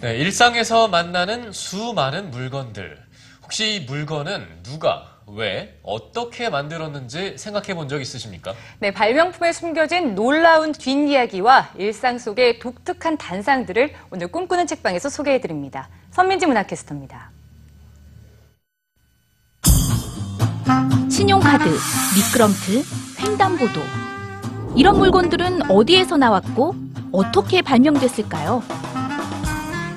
네, 일상에서 만나는 수많은 물건들. 혹시 이 물건은 누가, 왜, 어떻게 만들었는지 생각해 본 적 있으십니까? 네, 발명품에 숨겨진 놀라운 뒷이야기와 일상 속의 독특한 단상들을 오늘 꿈꾸는 책방에서 소개해 드립니다. 선민지 문학캐스터입니다. 신용카드, 미끄럼틀, 횡단보도. 이런 물건들은 어디에서 나왔고 어떻게 발명됐을까요?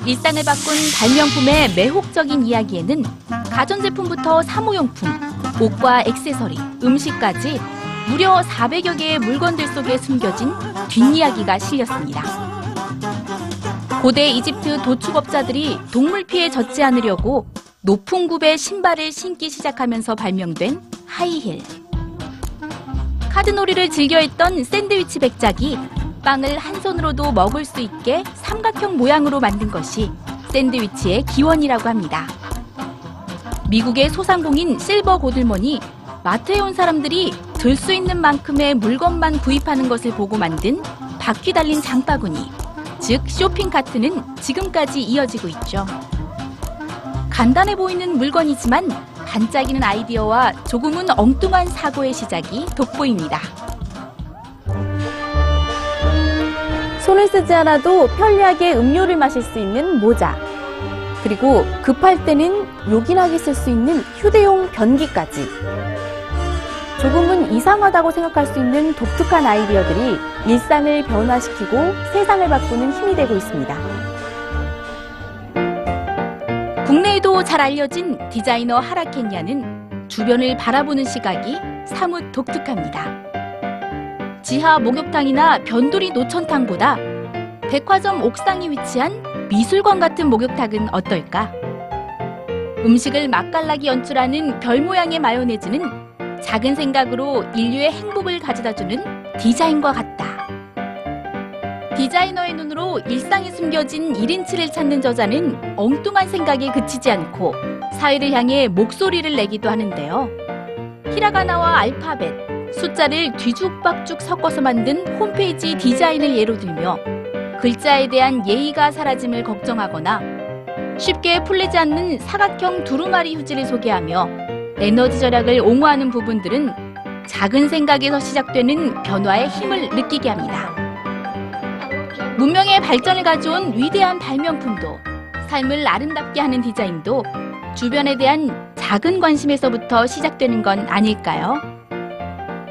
일상을 바꾼 발명품의 매혹적인 이야기에는 가전제품부터 사무용품, 옷과 액세서리, 음식까지 무려 400여 개의 물건들 속에 숨겨진 뒷이야기가 실렸습니다. 고대 이집트 도축업자들이 동물 피해 젖지 않으려고 높은 굽의 신발을 신기 시작하면서 발명된 하이힐. 카드놀이를 즐겨했던 샌드위치 백작이 빵을 한 손으로도 먹을 수 있게 삼각형 모양으로 만든 것이 샌드위치의 기원이라고 합니다. 미국의 소상공인 실버 고들먼이 마트에 온 사람들이 들 수 있는 만큼의 물건만 구입하는 것을 보고 만든 바퀴 달린 장바구니, 즉 쇼핑 카트는 지금까지 이어지고 있죠. 간단해 보이는 물건이지만 반짝이는 아이디어와 조금은 엉뚱한 사고의 시작이 돋보입니다. 손을 쓰지 않아도 편리하게 음료를 마실 수 있는 모자. 그리고 급할 때는 요긴하게 쓸 수 있는 휴대용 변기까지. 조금은 이상하다고 생각할 수 있는 독특한 아이디어들이 일상을 변화시키고 세상을 바꾸는 힘이 되고 있습니다. 국내에도 잘 알려진 디자이너 하라켄야는 주변을 바라보는 시각이 사뭇 독특합니다. 지하 목욕탕이나 변두리 노천탕보다 백화점 옥상에 위치한 미술관 같은 목욕탕은 어떨까? 음식을 맛깔나게 연출하는 별 모양의 마요네즈는 작은 생각으로 인류의 행복을 가져다주는 디자인과 같다. 디자이너의 눈으로 일상에 숨겨진 1인치를 찾는 저자는 엉뚱한 생각에 그치지 않고 사회를 향해 목소리를 내기도 하는데요. 히라가나와 알파벳, 숫자를 뒤죽박죽 섞어서 만든 홈페이지 디자인을 예로 들며 글자에 대한 예의가 사라짐을 걱정하거나 쉽게 풀리지 않는 사각형 두루마리 휴지를 소개하며 에너지 절약을 옹호하는 부분들은 작은 생각에서 시작되는 변화의 힘을 느끼게 합니다. 문명의 발전을 가져온 위대한 발명품도 삶을 아름답게 하는 디자인도 주변에 대한 작은 관심에서부터 시작되는 건 아닐까요?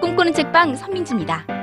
꿈꾸는 책방 선민지입니다.